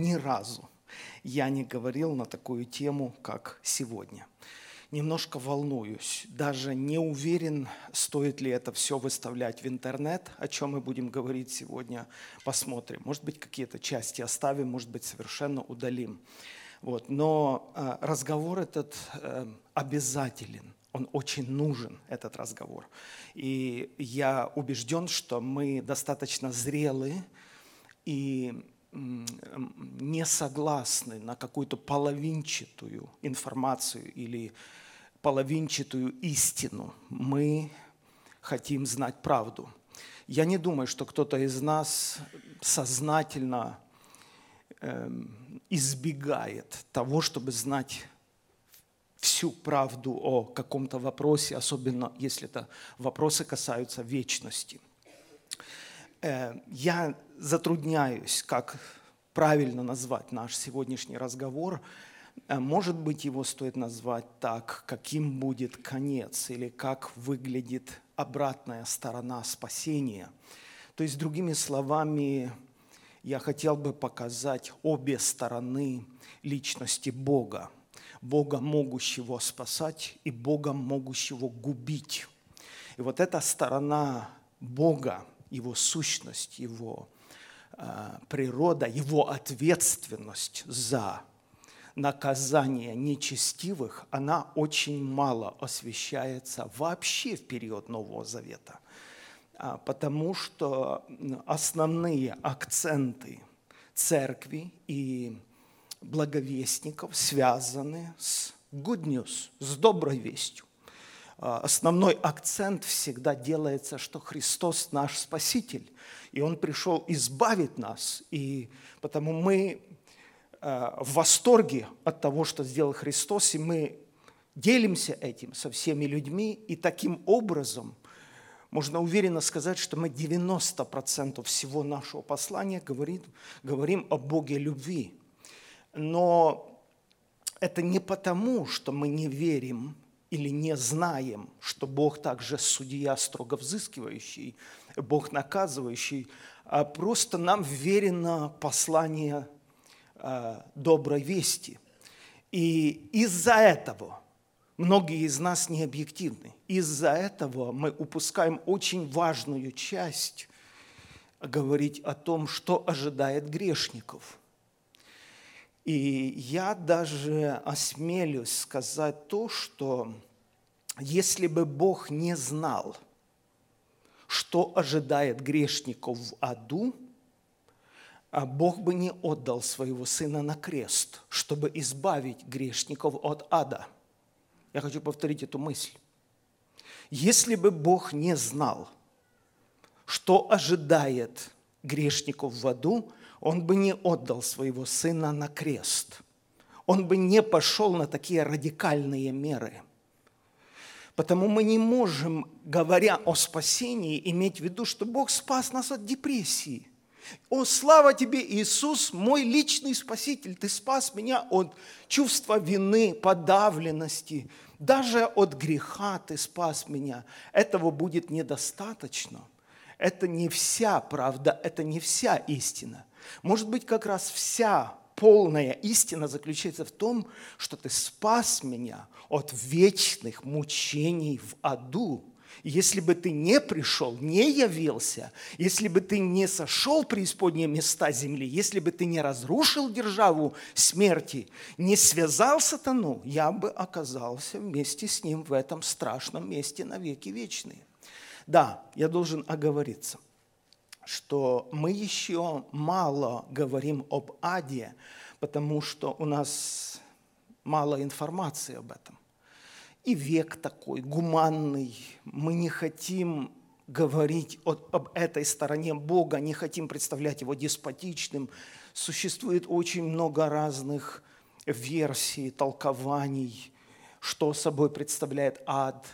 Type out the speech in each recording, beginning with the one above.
ни разу я не говорил на такую тему, как сегодня. Немножко волнуюсь, даже не уверен, стоит ли это все выставлять в интернет, о чем мы будем говорить сегодня, посмотрим. Может быть, какие-то части оставим, может быть, совершенно удалим. Вот. Но э, разговор этот э, обязателен, он очень нужен, этот разговор. И я убежден, что мы достаточно зрелые и не согласны на какую-то половинчатую информацию или половинчатую истину. Мы хотим знать правду. Я не думаю, что кто-то из нас сознательно эм, избегает того, чтобы знать всю правду о каком-то вопросе, особенно если это вопросы касаются вечности. Э, я затрудняюсь, как правильно назвать наш сегодняшний разговор. Э, может быть, его стоит назвать так, каким будет конец или как выглядит обратная сторона спасения. То есть, другими словами, я хотел бы показать обе стороны личности Бога. Бога, могущего спасать, и Бога, могущего губить. И вот эта сторона Бога, Его сущность, Его э, природа, Его ответственность за наказание нечестивых, она очень мало освещается вообще в период Нового Завета – а, потому что основные акценты церкви и благовестников связаны с good news, с доброй вестью. А, основной акцент всегда делается, что Христос наш Спаситель, и Он пришел избавить нас, и потому мы а, в восторге от того, что сделал Христос, и мы делимся этим со всеми людьми, и таким образом – можно уверенно сказать, что мы 90% всего нашего послания говорим, говорим о Боге любви. Но это не потому, что мы не верим или не знаем, что Бог также судья строго взыскивающий, Бог наказывающий, а просто нам верено послание э, доброй вести. И из-за этого – Многие из нас не объективны. Из-за этого мы упускаем очень важную часть говорить о том, что ожидает грешников. И я даже осмелюсь сказать то, что если бы Бог не знал, что ожидает грешников в аду, а Бог бы не отдал своего Сына на крест, чтобы избавить грешников от ада – я хочу повторить эту мысль. Если бы Бог не знал, что ожидает грешников в аду, Он бы не отдал своего Сына на крест. Он бы не пошел на такие радикальные меры. Потому мы не можем, говоря о спасении, иметь в виду, что Бог спас нас от депрессии – о, слава тебе, Иисус, мой личный Спаситель, ты спас меня от чувства вины, подавленности, даже от греха ты спас меня. Этого будет недостаточно. Это не вся правда, это не вся истина. Может быть, как раз вся полная истина заключается в том, что ты спас меня от вечных мучений в аду – если бы ты не пришел, не явился, если бы ты не сошел преисподние места земли, если бы ты не разрушил державу смерти, не связал сатану, я бы оказался вместе с ним в этом страшном месте навеки вечные. Да, я должен оговориться, что мы еще мало говорим об аде, потому что у нас мало информации об этом и век такой, гуманный. Мы не хотим говорить об этой стороне Бога, не хотим представлять его деспотичным. Существует очень много разных версий, толкований, что собой представляет ад.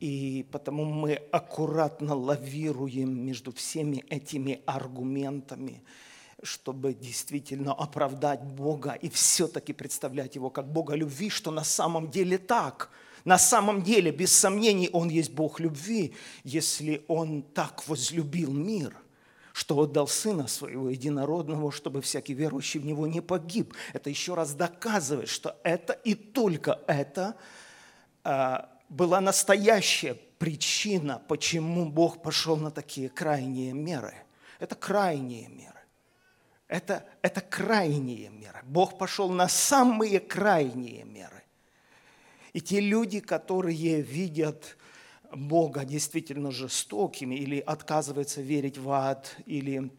И потому мы аккуратно лавируем между всеми этими аргументами, чтобы действительно оправдать Бога и все-таки представлять Его как Бога любви, что на самом деле так – на самом деле, без сомнений, Он есть Бог любви, если Он так возлюбил мир, что отдал Сына Своего Единородного, чтобы всякий верующий в Него не погиб. Это еще раз доказывает, что это и только это а, была настоящая причина, почему Бог пошел на такие крайние меры. Это крайние меры. Это, это крайние меры. Бог пошел на самые крайние меры. И те люди, которые видят Бога действительно жестокими или отказываются верить в ад, или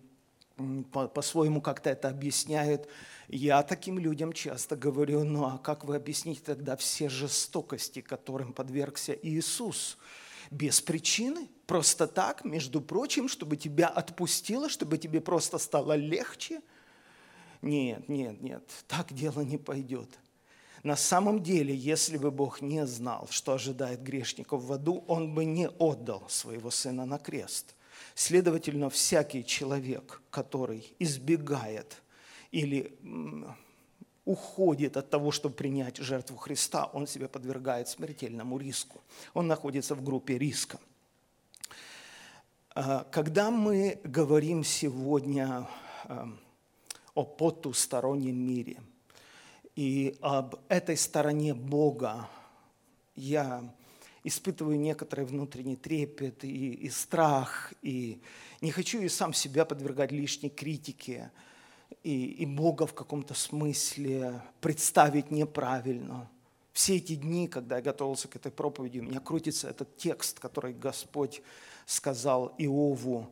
по-своему как-то это объясняют, я таким людям часто говорю, ну а как вы объясните тогда все жестокости, которым подвергся Иисус? Без причины, просто так, между прочим, чтобы тебя отпустило, чтобы тебе просто стало легче? Нет, нет, нет, так дело не пойдет. На самом деле, если бы Бог не знал, что ожидает грешников в аду, Он бы не отдал своего Сына на крест. Следовательно, всякий человек, который избегает или уходит от того, чтобы принять жертву Христа, он себя подвергает смертельному риску. Он находится в группе риска. А, когда мы говорим сегодня о потустороннем мире – и об этой стороне Бога я испытываю некоторый внутренний трепет и, и страх, и не хочу и сам себя подвергать лишней критике, и, и Бога в каком-то смысле представить неправильно. Все эти дни, когда я готовился к этой проповеди, у меня крутится этот текст, который Господь сказал Иову,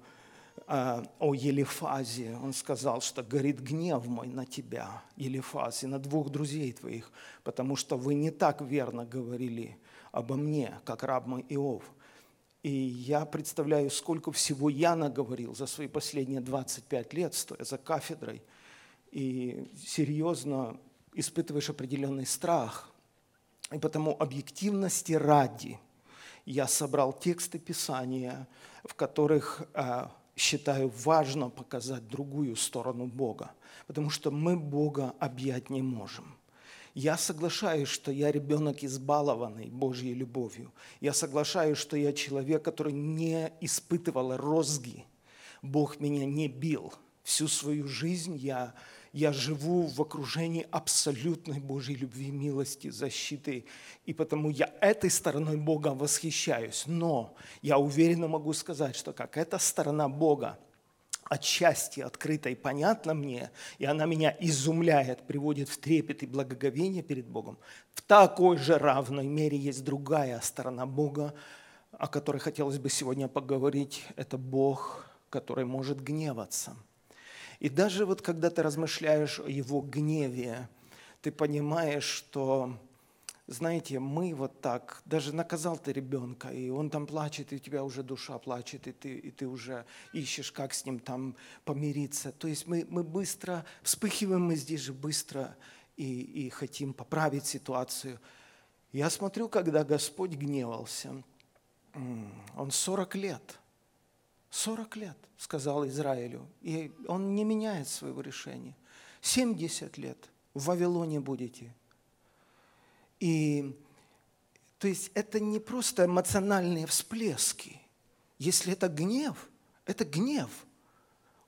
Э, о Елифазе. Он сказал, что горит гнев мой на тебя, Елифаз, и на двух друзей твоих, потому что вы не так верно говорили обо мне, как раб мой Иов. И я представляю, сколько всего я наговорил за свои последние 25 лет, стоя за кафедрой, и серьезно испытываешь определенный страх. И потому объективности ради я собрал тексты Писания, в которых э, считаю важно показать другую сторону Бога, потому что мы Бога объять не можем. Я соглашаюсь, что я ребенок избалованный Божьей любовью. Я соглашаюсь, что я человек, который не испытывал розги. Бог меня не бил. Всю свою жизнь я я живу в окружении абсолютной Божьей любви, милости, защиты, и потому я этой стороной Бога восхищаюсь. Но я уверенно могу сказать, что как эта сторона Бога отчасти открыта и понятна мне, и она меня изумляет, приводит в трепет и благоговение перед Богом, в такой же равной мере есть другая сторона Бога, о которой хотелось бы сегодня поговорить. Это Бог, который может гневаться – и даже вот когда ты размышляешь о его гневе, ты понимаешь, что, знаете, мы вот так, даже наказал ты ребенка, и он там плачет, и у тебя уже душа плачет, и ты, и ты уже ищешь, как с ним там помириться. То есть мы, мы быстро, вспыхиваем мы здесь же быстро и, и хотим поправить ситуацию. Я смотрю, когда Господь гневался, он 40 лет – 40 лет, сказал Израилю, и он не меняет своего решения. 70 лет в Вавилоне будете. И то есть это не просто эмоциональные всплески. Если это гнев, это гнев.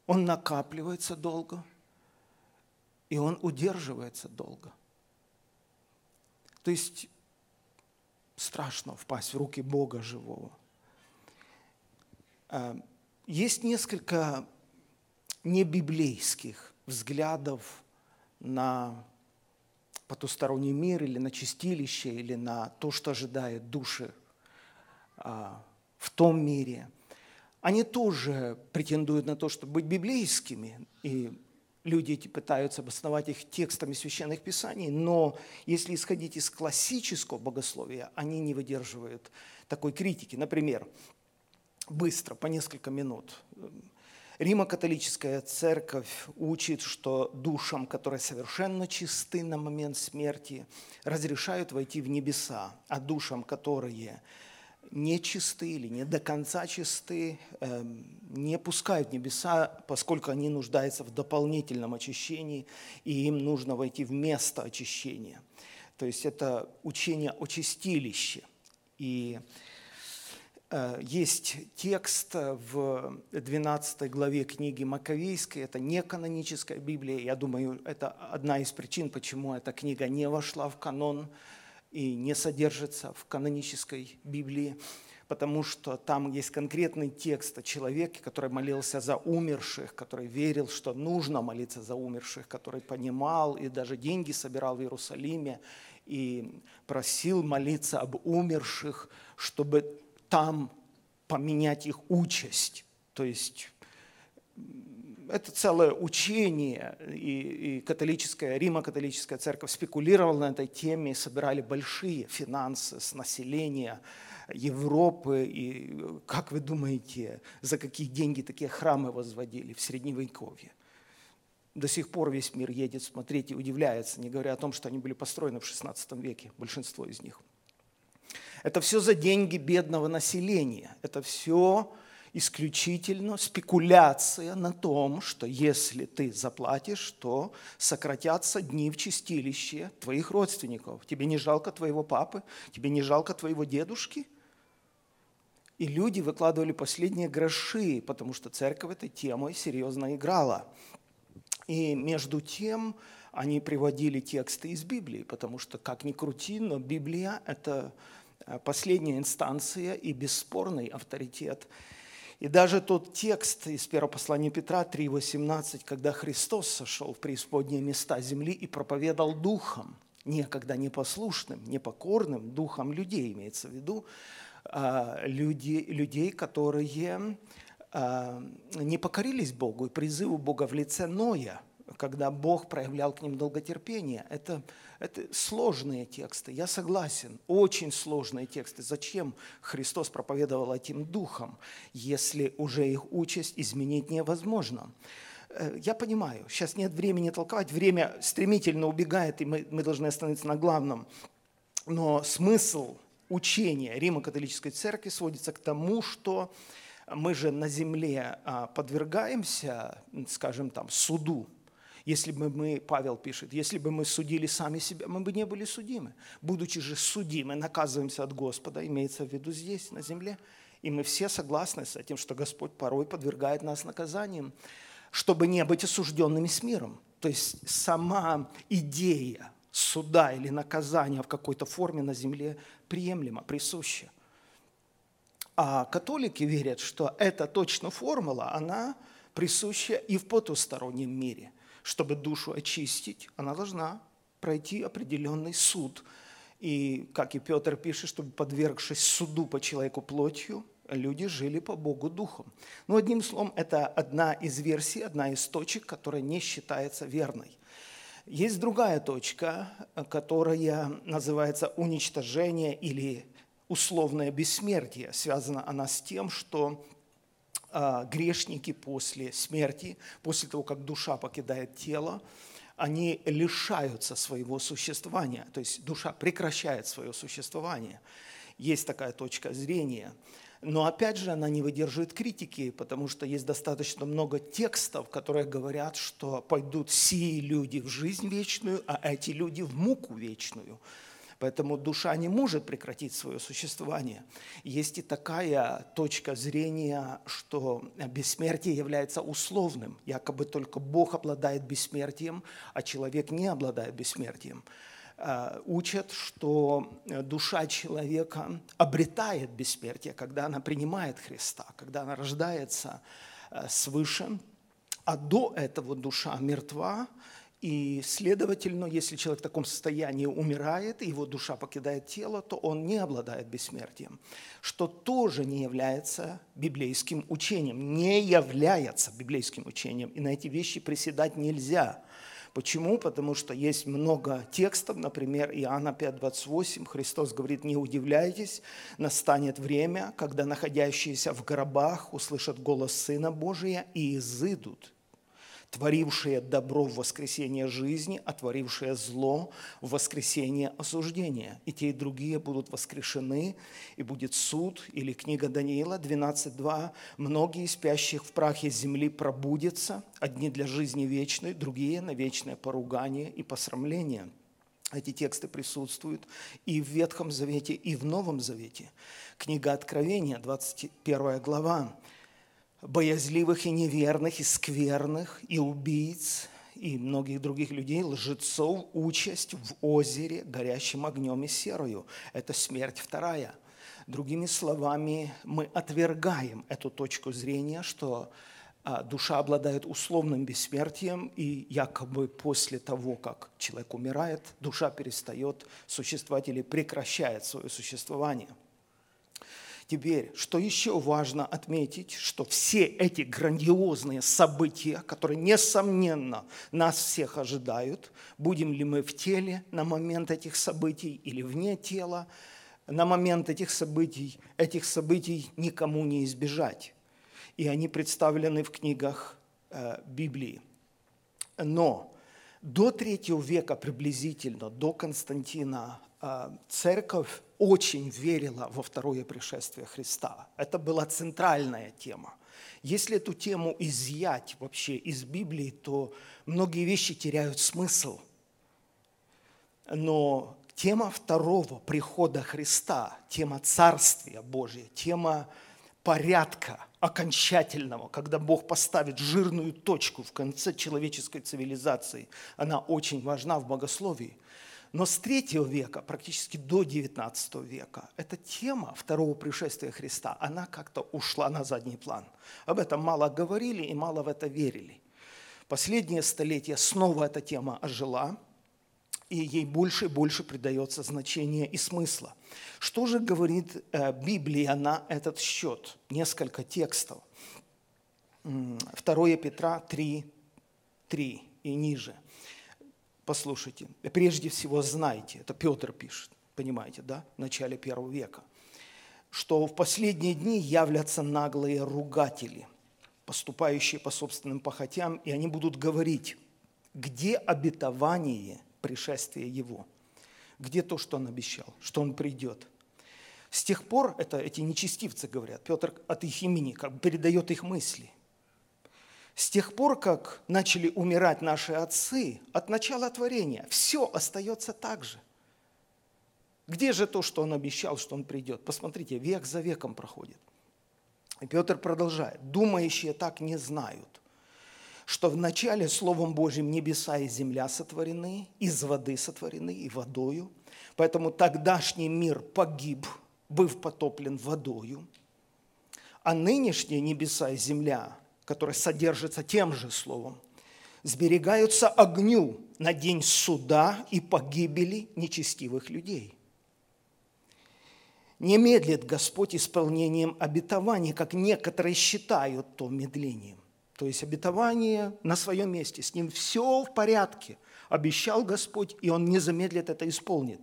Он накапливается долго, и он удерживается долго. То есть страшно впасть в руки Бога живого. А, есть несколько небиблейских взглядов на потусторонний мир или на чистилище, или на то, что ожидает души а, в том мире. Они тоже претендуют на то, чтобы быть библейскими, и люди эти пытаются обосновать их текстами священных писаний, но если исходить из классического богословия, они не выдерживают такой критики. Например, быстро, по несколько минут. Римо-католическая церковь учит, что душам, которые совершенно чисты на момент смерти, разрешают войти в небеса, а душам, которые не чисты или не до конца чисты, эм, не пускают небеса, поскольку они нуждаются в дополнительном очищении, и им нужно войти в место очищения. То есть это учение о чистилище. И есть текст в 12 главе книги Маковейской, это не каноническая Библия. Я думаю, это одна из причин, почему эта книга не вошла в канон и не содержится в канонической Библии, потому что там есть конкретный текст о человеке, который молился за умерших, который верил, что нужно молиться за умерших, который понимал и даже деньги собирал в Иерусалиме и просил молиться об умерших, чтобы там поменять их участь. То есть это целое учение, и, и католическая, Римо-католическая церковь спекулировала на этой теме, собирали большие финансы с населения Европы, и как вы думаете, за какие деньги такие храмы возводили в Средневековье? До сих пор весь мир едет смотреть и удивляется, не говоря о том, что они были построены в XVI веке, большинство из них – это все за деньги бедного населения. Это все исключительно спекуляция на том, что если ты заплатишь, то сократятся дни в чистилище твоих родственников. Тебе не жалко твоего папы, тебе не жалко твоего дедушки. И люди выкладывали последние гроши, потому что церковь этой темой серьезно играла. И между тем они приводили тексты из Библии, потому что, как ни крути, но Библия – это последняя инстанция и бесспорный авторитет. И даже тот текст из первого послания Петра 3,18, когда Христос сошел в преисподние места земли и проповедал духом, некогда непослушным, непокорным духом людей, имеется в виду, а, люди, людей, которые а, не покорились Богу и призыву Бога в лице Ноя, когда Бог проявлял к ним долготерпение. Это это сложные тексты, я согласен, очень сложные тексты. Зачем Христос проповедовал этим духом, если уже их участь изменить невозможно? Э, я понимаю, сейчас нет времени толковать, время стремительно убегает, и мы, мы должны остановиться на главном. Но смысл учения Римо-католической церкви сводится к тому, что мы же на земле а, подвергаемся, скажем там, суду если бы мы, Павел пишет, если бы мы судили сами себя, мы бы не были судимы. Будучи же судимы, наказываемся от Господа, имеется в виду здесь, на земле. И мы все согласны с этим, что Господь порой подвергает нас наказаниям, чтобы не быть осужденными с миром. То есть сама идея суда или наказания в какой-то форме на земле приемлема, присуща. А католики верят, что эта точно формула, она присуща и в потустороннем мире чтобы душу очистить, она должна пройти определенный суд. И, как и Петр пишет, чтобы подвергшись суду по человеку плотью, люди жили по Богу духом. Ну, одним словом, это одна из версий, одна из точек, которая не считается верной. Есть другая точка, которая называется уничтожение или условное бессмертие. Связана она с тем, что грешники после смерти, после того, как душа покидает тело, они лишаются своего существования, то есть душа прекращает свое существование. Есть такая точка зрения. Но опять же, она не выдерживает критики, потому что есть достаточно много текстов, которые говорят, что пойдут сии люди в жизнь вечную, а эти люди в муку вечную. Поэтому душа не может прекратить свое существование. Есть и такая точка зрения, что бессмертие является условным. Якобы только Бог обладает бессмертием, а человек не обладает бессмертием а, учат, что душа человека обретает бессмертие, когда она принимает Христа, когда она рождается а, свыше, а до этого душа мертва, и, следовательно, если человек в таком состоянии умирает, его душа покидает тело, то он не обладает бессмертием, что тоже не является библейским учением, не является библейским учением. И на эти вещи приседать нельзя. Почему? Потому что есть много текстов, например, Иоанна 5:28, Христос говорит, не удивляйтесь, настанет время, когда находящиеся в гробах услышат голос Сына Божия и изыдут – творившее добро в воскресение жизни, а творившее зло в воскресение осуждения. И те, и другие будут воскрешены, и будет суд, или книга Даниила 12.2. «Многие спящих в прахе земли пробудятся, одни для жизни вечной, другие на вечное поругание и посрамление». Эти тексты присутствуют и в Ветхом Завете, и в Новом Завете. Книга Откровения, 21 глава. «Боязливых и неверных, и скверных, и убийц, и многих других людей, лжецов, участь в озере, горящим огнем и серою». Это смерть вторая. Другими словами, мы отвергаем эту точку зрения, что а душа обладает условным бессмертием, и якобы после того, как человек умирает, душа перестает существовать или прекращает свое существование. Теперь, что еще важно отметить, что все эти грандиозные события, которые, несомненно, нас всех ожидают, будем ли мы в теле на момент этих событий или вне тела, на момент этих событий, этих событий никому не избежать и они представлены в книгах э, Библии. Но до третьего века приблизительно, до Константина, церковь очень верила во второе пришествие Христа. Это была центральная тема. Если эту тему изъять вообще из Библии, то многие вещи теряют смысл. Но тема второго прихода Христа, тема Царствия Божия, тема порядка окончательного, когда Бог поставит жирную точку в конце человеческой цивилизации, она очень важна в богословии. Но с третьего века, практически до 19 века, эта тема второго пришествия Христа, она как-то ушла на задний план. Об этом мало говорили и мало в это верили. Последнее столетие снова эта тема ожила – и ей больше и больше придается значение и смысла. Что же говорит э, Библия на этот счет? Несколько текстов. 2 Петра 3, 3 и ниже. Послушайте, прежде всего знайте, это Петр пишет, понимаете, да, в начале первого века, что в последние дни являтся наглые ругатели, поступающие по собственным похотям, и они будут говорить, где обетование – пришествие Его. Где то, что Он обещал, что Он придет. С тех пор, это эти нечестивцы говорят, Петр от их имени как бы передает их мысли. С тех пор, как начали умирать наши отцы, от начала творения, все остается так же. Где же то, что он обещал, что он придет? Посмотрите, век за веком проходит. И Петр продолжает. Думающие так не знают, что вначале Словом Божьим небеса и земля сотворены, из воды сотворены и водою. Поэтому тогдашний мир погиб, быв потоплен водою. А нынешние небеса и земля, которые содержатся тем же Словом, сберегаются огню на день суда и погибели нечестивых людей. Не медлит Господь исполнением обетований, как некоторые считают то медлением. То есть обетование на своем месте, с ним все в порядке. Обещал Господь, и Он не замедлит это исполнит.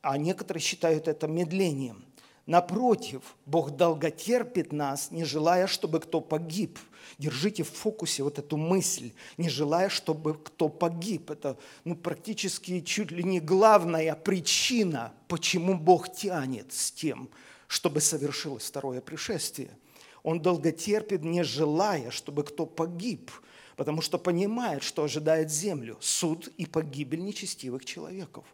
А некоторые считают это медлением. Напротив, Бог долготерпит нас, не желая, чтобы кто погиб. Держите в фокусе вот эту мысль, не желая, чтобы кто погиб. Это ну, практически чуть ли не главная причина, почему Бог тянет с тем, чтобы совершилось второе пришествие – он долго терпит, не желая, чтобы кто погиб, потому что понимает, что ожидает землю – суд и погибель нечестивых человеков.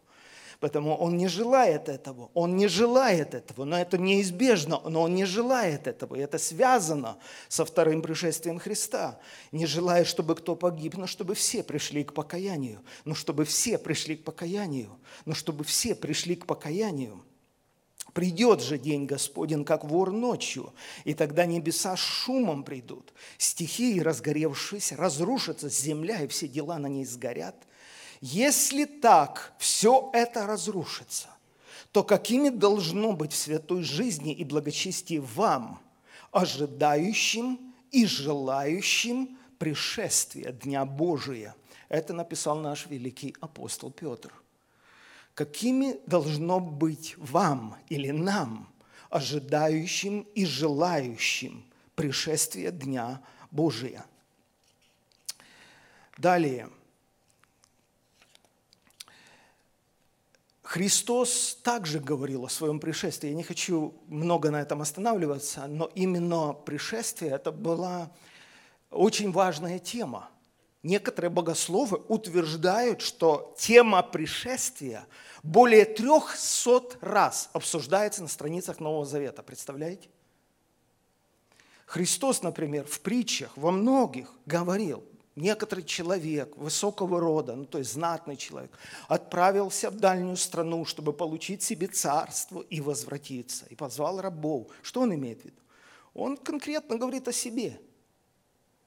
Поэтому он не желает этого, он не желает этого, но это неизбежно, но он не желает этого, и это связано со вторым пришествием Христа. Не желая, чтобы кто погиб, но чтобы все пришли к покаянию, но чтобы все пришли к покаянию, но чтобы все пришли к покаянию. Придет же день Господень, как вор ночью, и тогда небеса шумом придут, стихии, разгоревшись, разрушится земля, и все дела на ней сгорят. Если так все это разрушится, то какими должно быть в святой жизни и благочестии вам, ожидающим и желающим пришествия Дня Божия? Это написал наш великий апостол Петр какими должно быть вам или нам, ожидающим и желающим пришествия Дня Божия. Далее. Христос также говорил о своем пришествии. Я не хочу много на этом останавливаться, но именно пришествие – это была очень важная тема. Некоторые богословы утверждают, что тема пришествия более трехсот раз обсуждается на страницах Нового Завета. Представляете? Христос, например, в притчах во многих говорил, некоторый человек высокого рода, ну то есть знатный человек, отправился в дальнюю страну, чтобы получить себе царство и возвратиться. И позвал рабов. Что он имеет в виду? Он конкретно говорит о себе –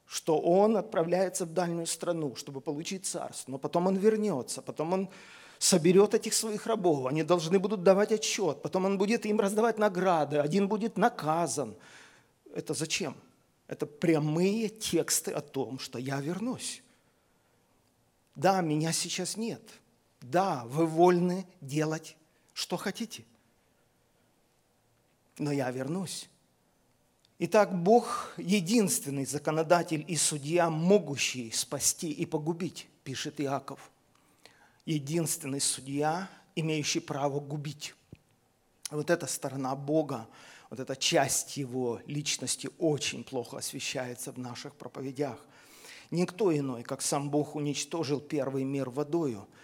что он отправляется в дальнюю страну, чтобы получить царство, но потом он вернется, потом он соберет этих своих рабов, они должны будут давать отчет, потом он будет им раздавать награды, один будет наказан. Это зачем? Это прямые тексты о том, что я вернусь. Да, меня сейчас нет. Да, вы вольны делать, что хотите. Но я вернусь. Итак, Бог единственный законодатель и судья, могущий спасти и погубить, пишет Иаков. Единственный судья, имеющий право губить. Вот эта сторона Бога, вот эта часть Его личности очень плохо освещается в наших проповедях. Никто иной, как сам Бог уничтожил первый мир водою –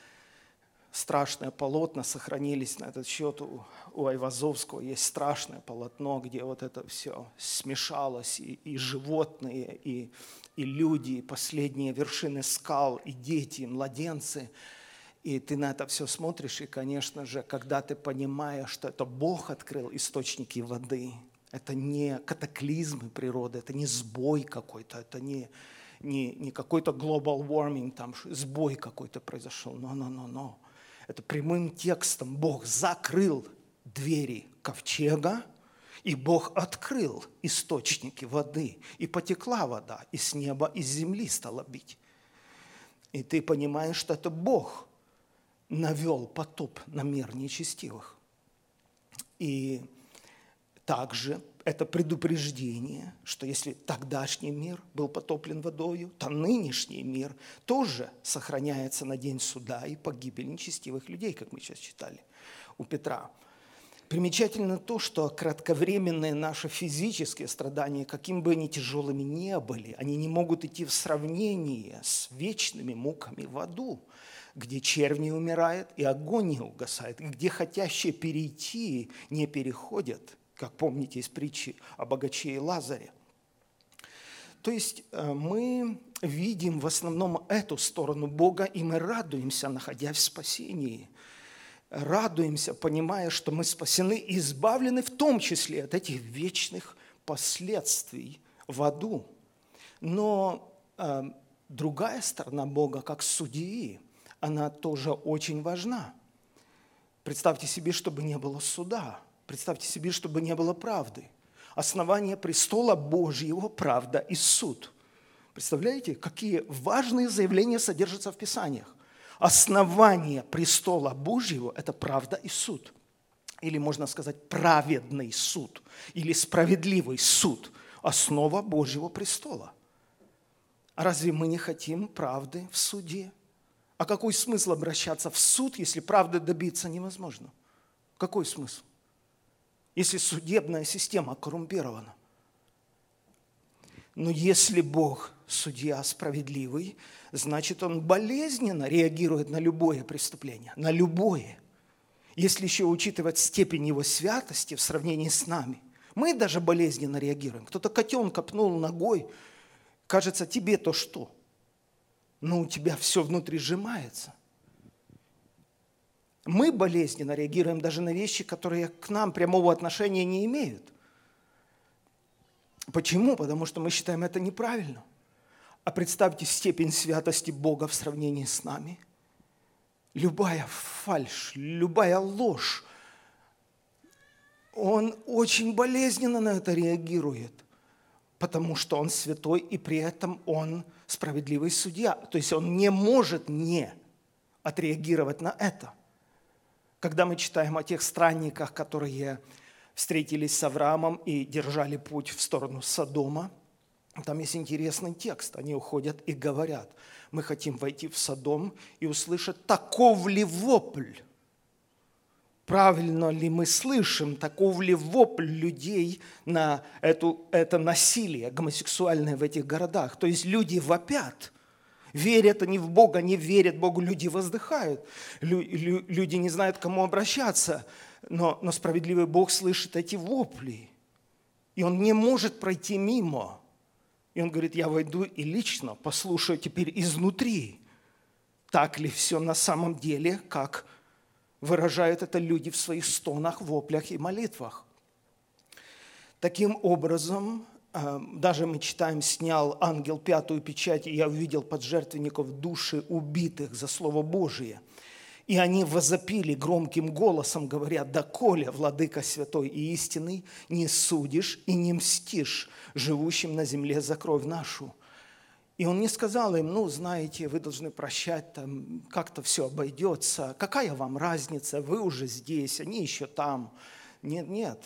страшные полотна сохранились на этот счет. У, у Айвазовского есть страшное полотно, где вот это все смешалось, и, и животные, и, и люди, и последние вершины скал, и дети, и младенцы. И ты на это все смотришь, и, конечно же, когда ты понимаешь, что это Бог открыл источники воды, это не катаклизмы природы, это не сбой какой-то, это не, не, не какой-то global warming, там сбой какой-то произошел. Но-но-но-но это прямым текстом Бог закрыл двери ковчега, и Бог открыл источники воды, и потекла вода, и с неба, и с земли стала бить. И ты понимаешь, что это Бог навел потоп на мир нечестивых. И также это предупреждение, что если тогдашний мир был потоплен водою, то нынешний мир тоже сохраняется на день суда и погибель нечестивых людей, как мы сейчас читали у Петра. Примечательно то, что кратковременные наши физические страдания, каким бы они тяжелыми ни были, они не могут идти в сравнение с вечными муками в аду, где червь не умирает и огонь не угасает, где хотящие перейти не переходят – как помните из притчи о богаче и Лазаре. То есть э, мы видим в основном эту сторону Бога, и мы радуемся, находясь в спасении. Радуемся, понимая, что мы спасены и избавлены в том числе от этих вечных последствий в аду. Но э, другая сторона Бога, как судьи, она тоже очень важна. Представьте себе, чтобы не было суда – Представьте себе, чтобы не было правды. Основание престола Божьего – правда и суд. Представляете, какие важные заявления содержатся в Писаниях. Основание престола Божьего – это правда и суд. Или можно сказать праведный суд, или справедливый суд – основа Божьего престола. А разве мы не хотим правды в суде? А какой смысл обращаться в суд, если правды добиться невозможно? Какой смысл? если судебная система коррумпирована. Но если Бог судья справедливый, значит, Он болезненно реагирует на любое преступление, на любое. Если еще учитывать степень Его святости в сравнении с нами, мы даже болезненно реагируем. Кто-то котенка пнул ногой, кажется, тебе то что? Но у тебя все внутри сжимается. Мы болезненно реагируем даже на вещи, которые к нам прямого отношения не имеют. Почему? Потому что мы считаем это неправильно. А представьте степень святости Бога в сравнении с нами. Любая фальшь, любая ложь, он очень болезненно на это реагирует, потому что он святой, и при этом он справедливый судья. То есть он не может не отреагировать на это – когда мы читаем о тех странниках, которые встретились с Авраамом и держали путь в сторону Содома, там есть интересный текст. Они уходят и говорят, мы хотим войти в Содом и услышать, таков ли вопль. Правильно ли мы слышим, таков ли вопль людей на эту, это насилие гомосексуальное в этих городах. То есть люди вопят. Верят они в Бога, не верят Богу, люди воздыхают, люди не знают, к кому обращаться, но, но справедливый Бог слышит эти вопли, и Он не может пройти мимо. И Он говорит, я войду и лично послушаю теперь изнутри, так ли все на самом деле, как выражают это люди в своих стонах, воплях и молитвах. Таким образом, Эм, даже мы читаем, снял ангел пятую печать, и я увидел под жертвенников души убитых за Слово Божие. И они возопили громким голосом, говоря, «Доколе, Владыка Святой и истинный, не судишь и не мстишь живущим на земле за кровь нашу». И он не сказал им, ну, знаете, вы должны прощать, там как-то все обойдется, какая вам разница, вы уже здесь, они еще там. Нет, нет,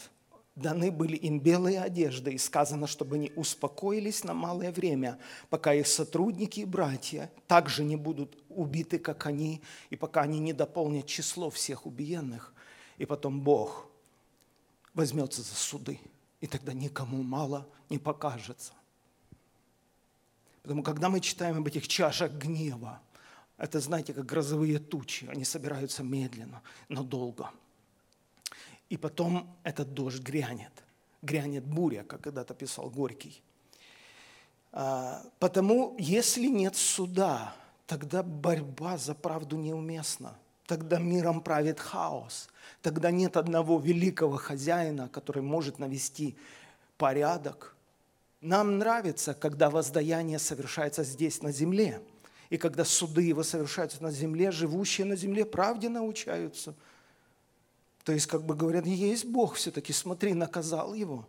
даны были им белые одежды, и сказано, чтобы они успокоились на малое время, пока их сотрудники и братья также не будут убиты, как они, и пока они не дополнят число всех убиенных. И потом Бог возьмется за суды, и тогда никому мало не покажется. Потому когда мы читаем об этих чашах гнева, это, знаете, как грозовые тучи, они собираются медленно, но долго – и потом этот дождь грянет. Грянет буря, как когда-то писал Горький. А, потому, если нет суда, тогда борьба за правду неуместна. Тогда миром правит хаос. Тогда нет одного великого хозяина, который может навести порядок. Нам нравится, когда воздаяние совершается здесь, на земле. И когда суды его совершаются на земле, живущие на земле правде научаются – то есть, как бы говорят, есть Бог все-таки, смотри, наказал его.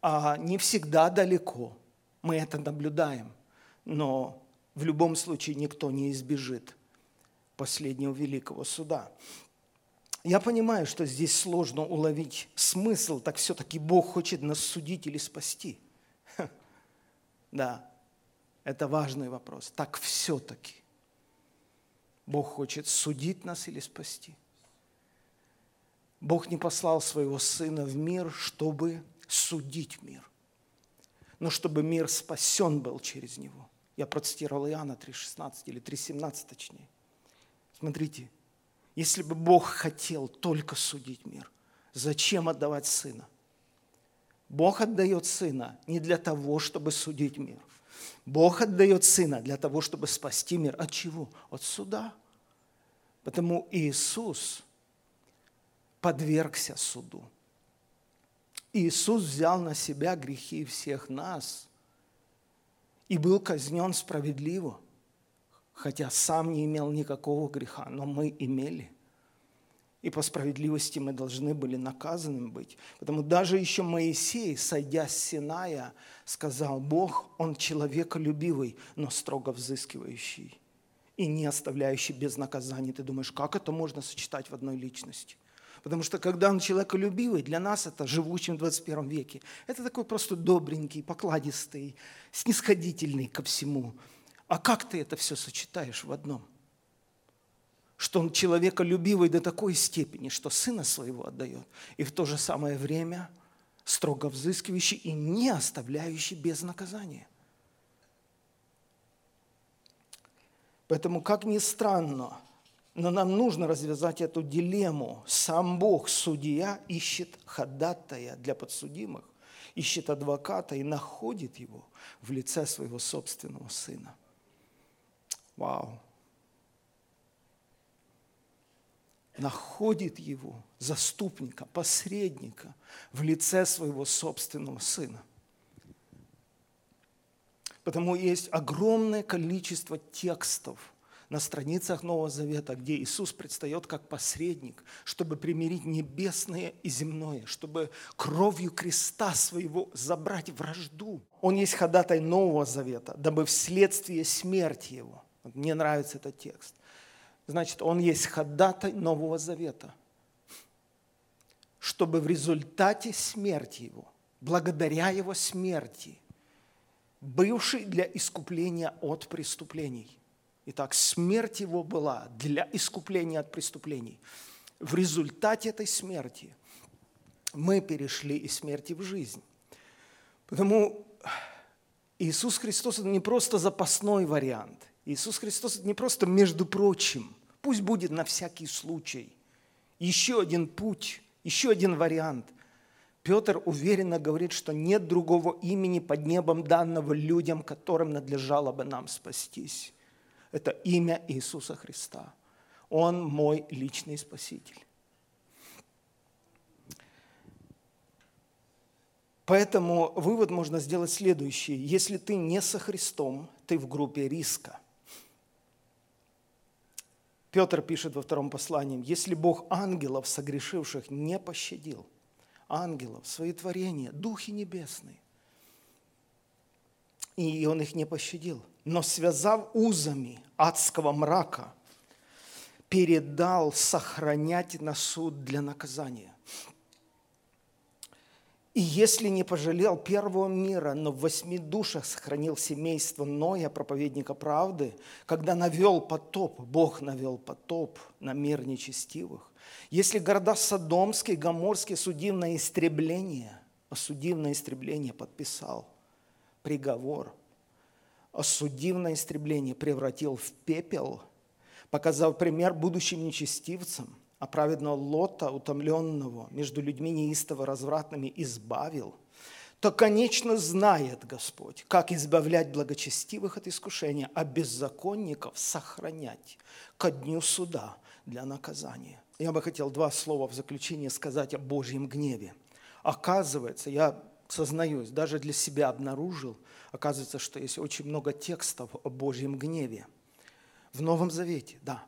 А не всегда далеко. Мы это наблюдаем. Но в любом случае никто не избежит последнего великого суда. Я понимаю, что здесь сложно уловить смысл, так все-таки Бог хочет нас судить или спасти. Да, это важный вопрос. Так все-таки Бог хочет судить нас или спасти. Бог не послал своего Сына в мир, чтобы судить мир, но чтобы мир спасен был через Него. Я процитировал Иоанна 3,16 или 3,17 точнее. Смотрите, если бы Бог хотел только судить мир, зачем отдавать Сына? Бог отдает Сына не для того, чтобы судить мир. Бог отдает Сына для того, чтобы спасти мир. От чего? От суда. Потому Иисус – подвергся суду. Иисус взял на себя грехи всех нас и был казнен справедливо, хотя сам не имел никакого греха, но мы имели. И по справедливости мы должны были наказаны быть. Потому даже еще Моисей, сойдя с Синая, сказал, Бог, Он человеколюбивый, но строго взыскивающий и не оставляющий без наказания. Ты думаешь, как это можно сочетать в одной личности? Потому что когда он человеколюбивый, для нас это живущим в 21 веке, это такой просто добренький, покладистый, снисходительный ко всему. А как ты это все сочетаешь в одном? Что он человеколюбивый до такой степени, что сына своего отдает, и в то же самое время строго взыскивающий и не оставляющий без наказания. Поэтому, как ни странно, но нам нужно развязать эту дилемму. Сам Бог, судья, ищет ходатая для подсудимых, ищет адвоката и находит его в лице своего собственного сына. Вау! Находит его, заступника, посредника, в лице своего собственного сына. Потому есть огромное количество текстов – на страницах Нового Завета, где Иисус предстает как посредник, чтобы примирить небесное и земное, чтобы кровью креста своего забрать вражду. Он есть ходатай Нового Завета, дабы вследствие смерти его. Мне нравится этот текст. Значит, он есть ходатай Нового Завета, чтобы в результате смерти его, благодаря его смерти, бывший для искупления от преступлений – Итак, смерть его была для искупления от преступлений. В результате этой смерти мы перешли из смерти в жизнь. Потому Иисус Христос – это не просто запасной вариант. Иисус Христос – не просто между прочим. Пусть будет на всякий случай. Еще один путь, еще один вариант. Петр уверенно говорит, что нет другого имени под небом данного людям, которым надлежало бы нам спастись. Это имя Иисуса Христа. Он мой личный Спаситель. Поэтому вывод можно сделать следующий. Если ты не со Христом, ты в группе риска. Петр пишет во втором послании, если Бог ангелов, согрешивших, не пощадил, ангелов, свои творения, духи небесные, и он их не пощадил, но связав узами адского мрака, передал сохранять на суд для наказания. И если не пожалел первого мира, но в восьми душах сохранил семейство Ноя, проповедника правды, когда навел потоп, Бог навел потоп на мир нечестивых, если города Содомские, Гоморские судив на истребление, осудив на истребление, подписал приговор, осудив на истребление, превратил в пепел, показав пример будущим нечестивцам – а праведного Лота, утомленного между людьми неистово развратными, избавил, то, конечно, знает Господь, как избавлять благочестивых от искушения, а беззаконников сохранять ко дню суда для наказания. Я бы хотел два слова в заключение сказать о Божьем гневе. Оказывается, я сознаюсь, даже для себя обнаружил, оказывается, что есть очень много текстов о Божьем гневе. В Новом Завете, да,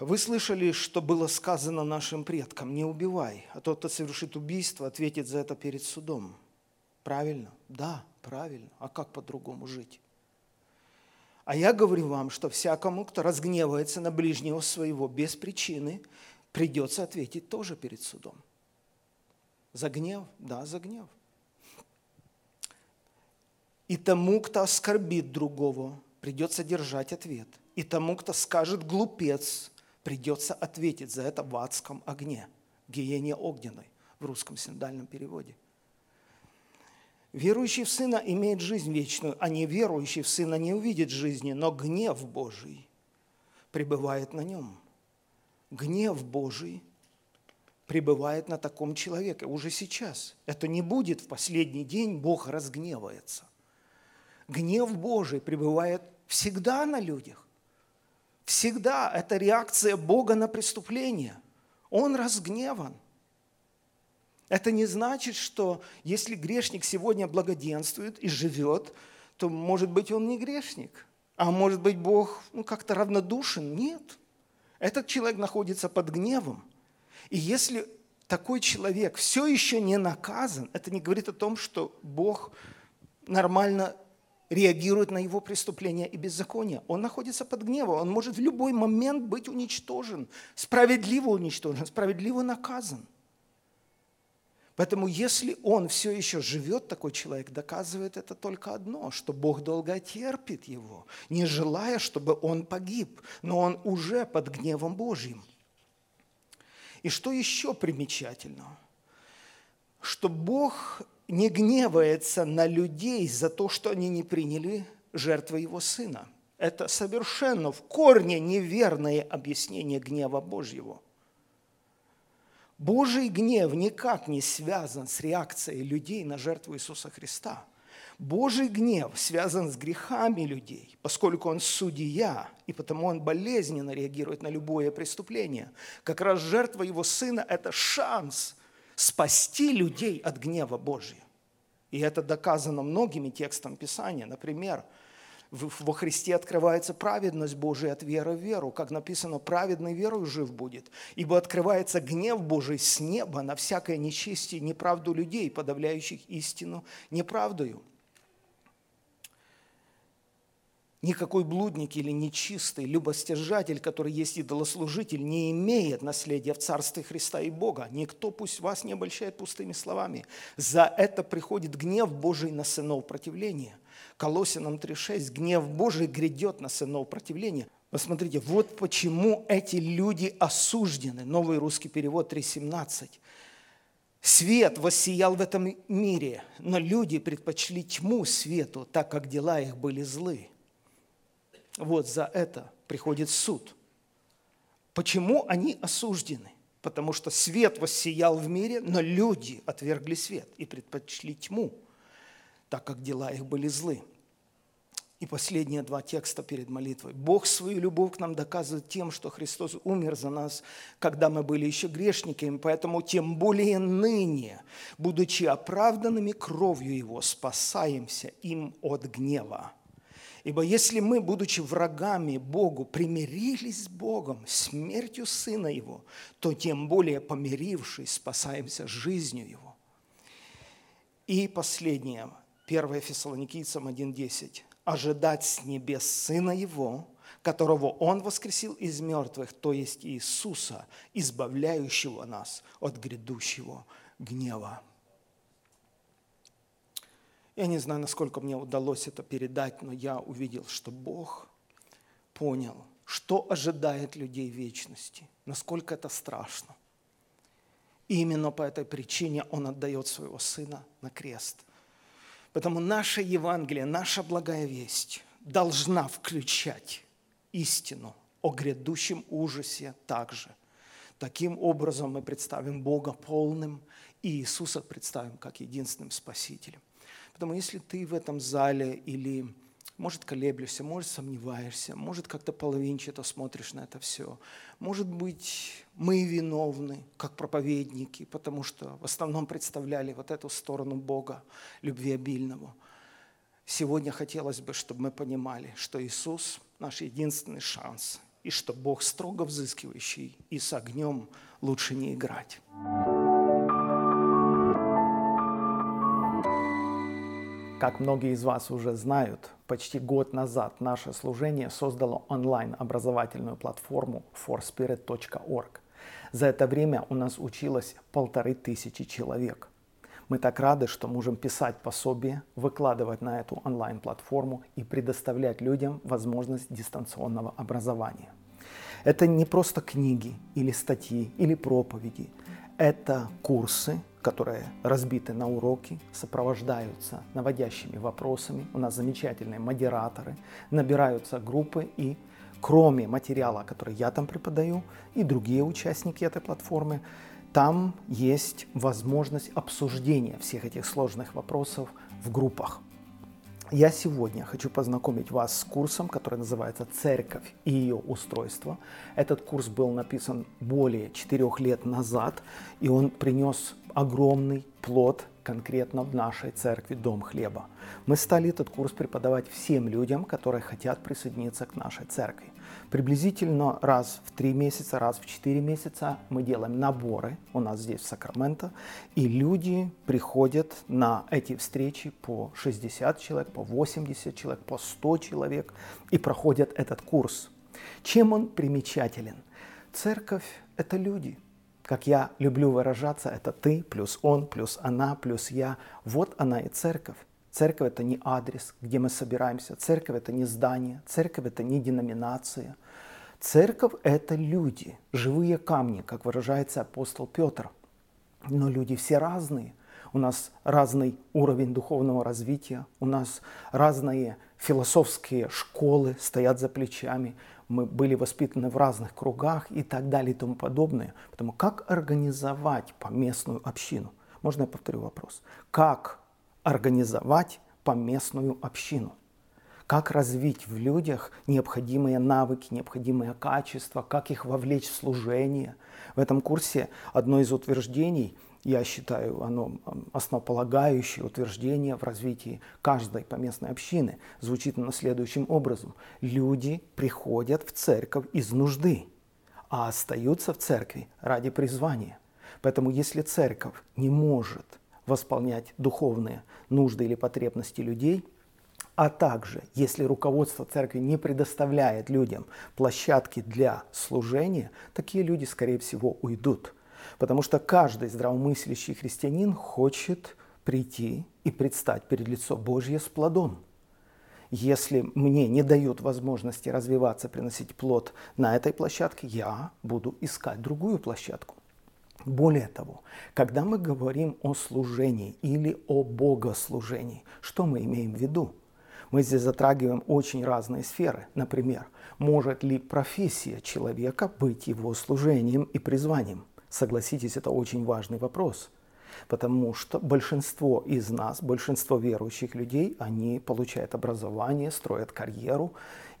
вы слышали, что было сказано нашим предкам, не убивай, а тот, кто совершит убийство, ответит за это перед судом. Правильно? Да, правильно. А как по-другому жить? А я говорю вам, что всякому, кто разгневается на ближнего своего без причины, придется ответить тоже перед судом. За гнев? Да, за гнев. И тому, кто оскорбит другого, придется держать ответ. И тому, кто скажет глупец, придется ответить за это в адском огне, гиене огненной в русском синдальном переводе. Верующий в Сына имеет жизнь вечную, а неверующий в Сына не увидит жизни, но гнев Божий пребывает на нем. Гнев Божий пребывает на таком человеке уже сейчас. Это не будет в последний день, Бог разгневается. Гнев Божий пребывает всегда на людях. Всегда это реакция Бога на преступление. Он разгневан. Это не значит, что если грешник сегодня благоденствует и живет, то, может быть, он не грешник. А может быть, Бог ну, как-то равнодушен? Нет. Этот человек находится под гневом. И если такой человек все еще не наказан, это не говорит о том, что Бог нормально реагирует на его преступления и беззаконие. Он находится под гневом, он может в любой момент быть уничтожен, справедливо уничтожен, справедливо наказан. Поэтому если он все еще живет, такой человек, доказывает это только одно, что Бог долго терпит его, не желая, чтобы он погиб, но он уже под гневом Божьим. И что еще примечательно? Что Бог не гневается на людей за то, что они не приняли жертвы его сына. Это совершенно в корне неверное объяснение гнева Божьего. Божий гнев никак не связан с реакцией людей на жертву Иисуса Христа. Божий гнев связан с грехами людей, поскольку он судья, и потому он болезненно реагирует на любое преступление. Как раз жертва его сына – это шанс – спасти людей от гнева Божия. И это доказано многими текстами Писания. Например, во Христе открывается праведность Божия от веры в веру. Как написано, праведный верою жив будет. Ибо открывается гнев Божий с неба на всякое нечестие, неправду людей, подавляющих истину неправдою. Никакой блудник или нечистый, любостяжатель, который есть идолослужитель, не имеет наследия в Царстве Христа и Бога. Никто пусть вас не обольщает пустыми словами. За это приходит гнев Божий на сынов противления. Колосинам 3.6. Гнев Божий грядет на сынов противления. Посмотрите, вот почему эти люди осуждены. Новый русский перевод 3.17. Свет воссиял в этом мире, но люди предпочли тьму свету, так как дела их были злы. Вот за это приходит суд. Почему они осуждены? Потому что свет воссиял в мире, но люди отвергли свет и предпочли тьму, так как дела их были злы. И последние два текста перед молитвой. Бог свою любовь к нам доказывает тем, что Христос умер за нас, когда мы были еще грешниками, поэтому тем более ныне, будучи оправданными кровью Его, спасаемся им от гнева. Ибо если мы, будучи врагами Богу, примирились с Богом смертью Сына Его, то тем более помирившись, спасаемся жизнью Его. И последнее, 1 Фессалоникийцам 1.10 ожидать с небес Сына Его, которого Он воскресил из мертвых, то есть Иисуса, избавляющего нас от грядущего гнева. Я не знаю, насколько мне удалось это передать, но я увидел, что Бог понял, что ожидает людей вечности, насколько это страшно. И именно по этой причине Он отдает своего Сына на крест – Поэтому наше Евангелие, наша благая весть должна включать истину о грядущем ужасе также. Таким образом мы представим Бога полным и Иисуса представим как единственным Спасителем. Потому если ты в этом зале или может, колеблешься, может, сомневаешься, может, как-то половинчато смотришь на это все. Может быть, мы виновны, как проповедники, потому что в основном представляли вот эту сторону Бога, любви обильного. Сегодня хотелось бы, чтобы мы понимали, что Иисус – наш единственный шанс, и что Бог строго взыскивающий, и с огнем лучше не играть. Как многие из вас уже знают, почти год назад наше служение создало онлайн-образовательную платформу forspirit.org. За это время у нас училось полторы тысячи человек. Мы так рады, что можем писать пособие, выкладывать на эту онлайн-платформу и предоставлять людям возможность дистанционного образования. Это не просто книги или статьи или проповеди. Это курсы, которые разбиты на уроки, сопровождаются наводящими вопросами. У нас замечательные модераторы, набираются группы и кроме материала, который я там преподаю, и другие участники этой платформы, там есть возможность обсуждения всех этих сложных вопросов в группах. Я сегодня хочу познакомить вас с курсом, который называется «Церковь и ее устройство». Этот курс был написан более четырех лет назад, и он принес огромный плод конкретно в нашей церкви «Дом хлеба». Мы стали этот курс преподавать всем людям, которые хотят присоединиться к нашей церкви. Приблизительно раз в три месяца, раз в четыре месяца мы делаем наборы у нас здесь в Сакраменто, и люди приходят на эти встречи по 60 человек, по 80 человек, по 100 человек и проходят этот курс. Чем он примечателен? Церковь – это люди. Как я люблю выражаться, это ты плюс он, плюс она, плюс я. Вот она и церковь. Церковь – это не адрес, где мы собираемся. Церковь – это не здание. Церковь – это не деноминация. Церковь – это люди, живые камни, как выражается апостол Петр. Но люди все разные. У нас разный уровень духовного развития, у нас разные философские школы стоят за плечами, мы были воспитаны в разных кругах и так далее и тому подобное. Поэтому как организовать поместную общину? Можно я повторю вопрос? Как организовать поместную общину. Как развить в людях необходимые навыки, необходимые качества, как их вовлечь в служение. В этом курсе одно из утверждений, я считаю, оно основополагающее утверждение в развитии каждой поместной общины, звучит оно следующим образом. Люди приходят в церковь из нужды, а остаются в церкви ради призвания. Поэтому если церковь не может восполнять духовные нужды или потребности людей, а также, если руководство церкви не предоставляет людям площадки для служения, такие люди, скорее всего, уйдут. Потому что каждый здравомыслящий христианин хочет прийти и предстать перед лицо Божье с плодом. Если мне не дают возможности развиваться, приносить плод на этой площадке, я буду искать другую площадку. Более того, когда мы говорим о служении или о богослужении, что мы имеем в виду? Мы здесь затрагиваем очень разные сферы. Например, может ли профессия человека быть его служением и призванием? Согласитесь, это очень важный вопрос. Потому что большинство из нас, большинство верующих людей, они получают образование, строят карьеру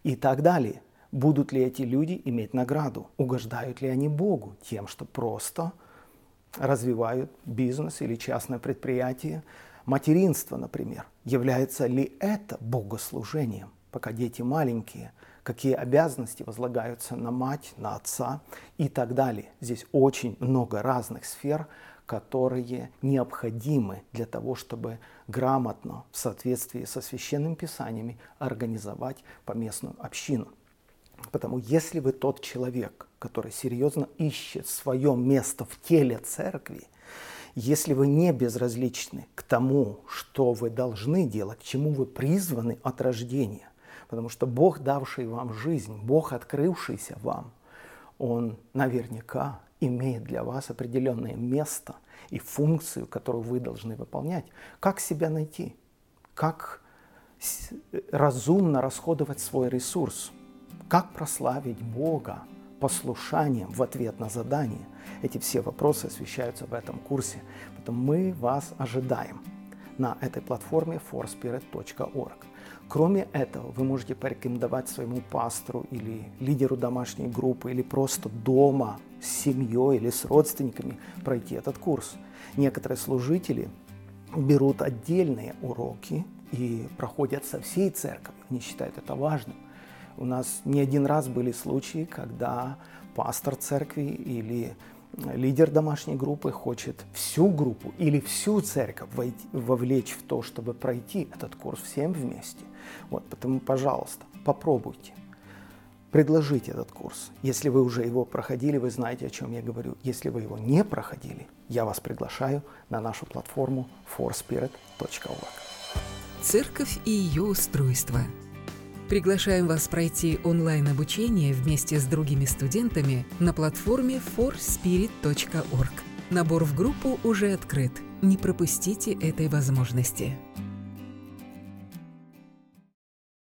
и так далее. Будут ли эти люди иметь награду? Угождают ли они Богу тем, что просто развивают бизнес или частное предприятие? Материнство, например. Является ли это богослужением, пока дети маленькие? Какие обязанности возлагаются на мать, на отца и так далее. Здесь очень много разных сфер, которые необходимы для того, чтобы грамотно, в соответствии со священными писаниями, организовать поместную общину. Потому если вы тот человек, который серьезно ищет свое место в теле церкви, если вы не безразличны к тому, что вы должны делать, к чему вы призваны от рождения, потому что Бог, давший вам жизнь, Бог, открывшийся вам, Он наверняка имеет для вас определенное место и функцию, которую вы должны выполнять. Как себя найти? Как разумно расходовать свой ресурс? Как прославить Бога послушанием в ответ на задание? Эти все вопросы освещаются в этом курсе. Поэтому мы вас ожидаем на этой платформе forspirit.org. Кроме этого, вы можете порекомендовать своему пастору или лидеру домашней группы, или просто дома с семьей или с родственниками пройти этот курс. Некоторые служители берут отдельные уроки и проходят со всей церковью. Они считают это важным. У нас не один раз были случаи, когда пастор церкви или лидер домашней группы хочет всю группу или всю церковь войти, вовлечь в то, чтобы пройти этот курс всем вместе. Вот, поэтому, пожалуйста, попробуйте. Предложите этот курс. Если вы уже его проходили, вы знаете, о чем я говорю. Если вы его не проходили, я вас приглашаю на нашу платформу forspirit.org. Церковь и ее устройство – Приглашаем вас пройти онлайн-обучение вместе с другими студентами на платформе forspirit.org. Набор в группу уже открыт. Не пропустите этой возможности.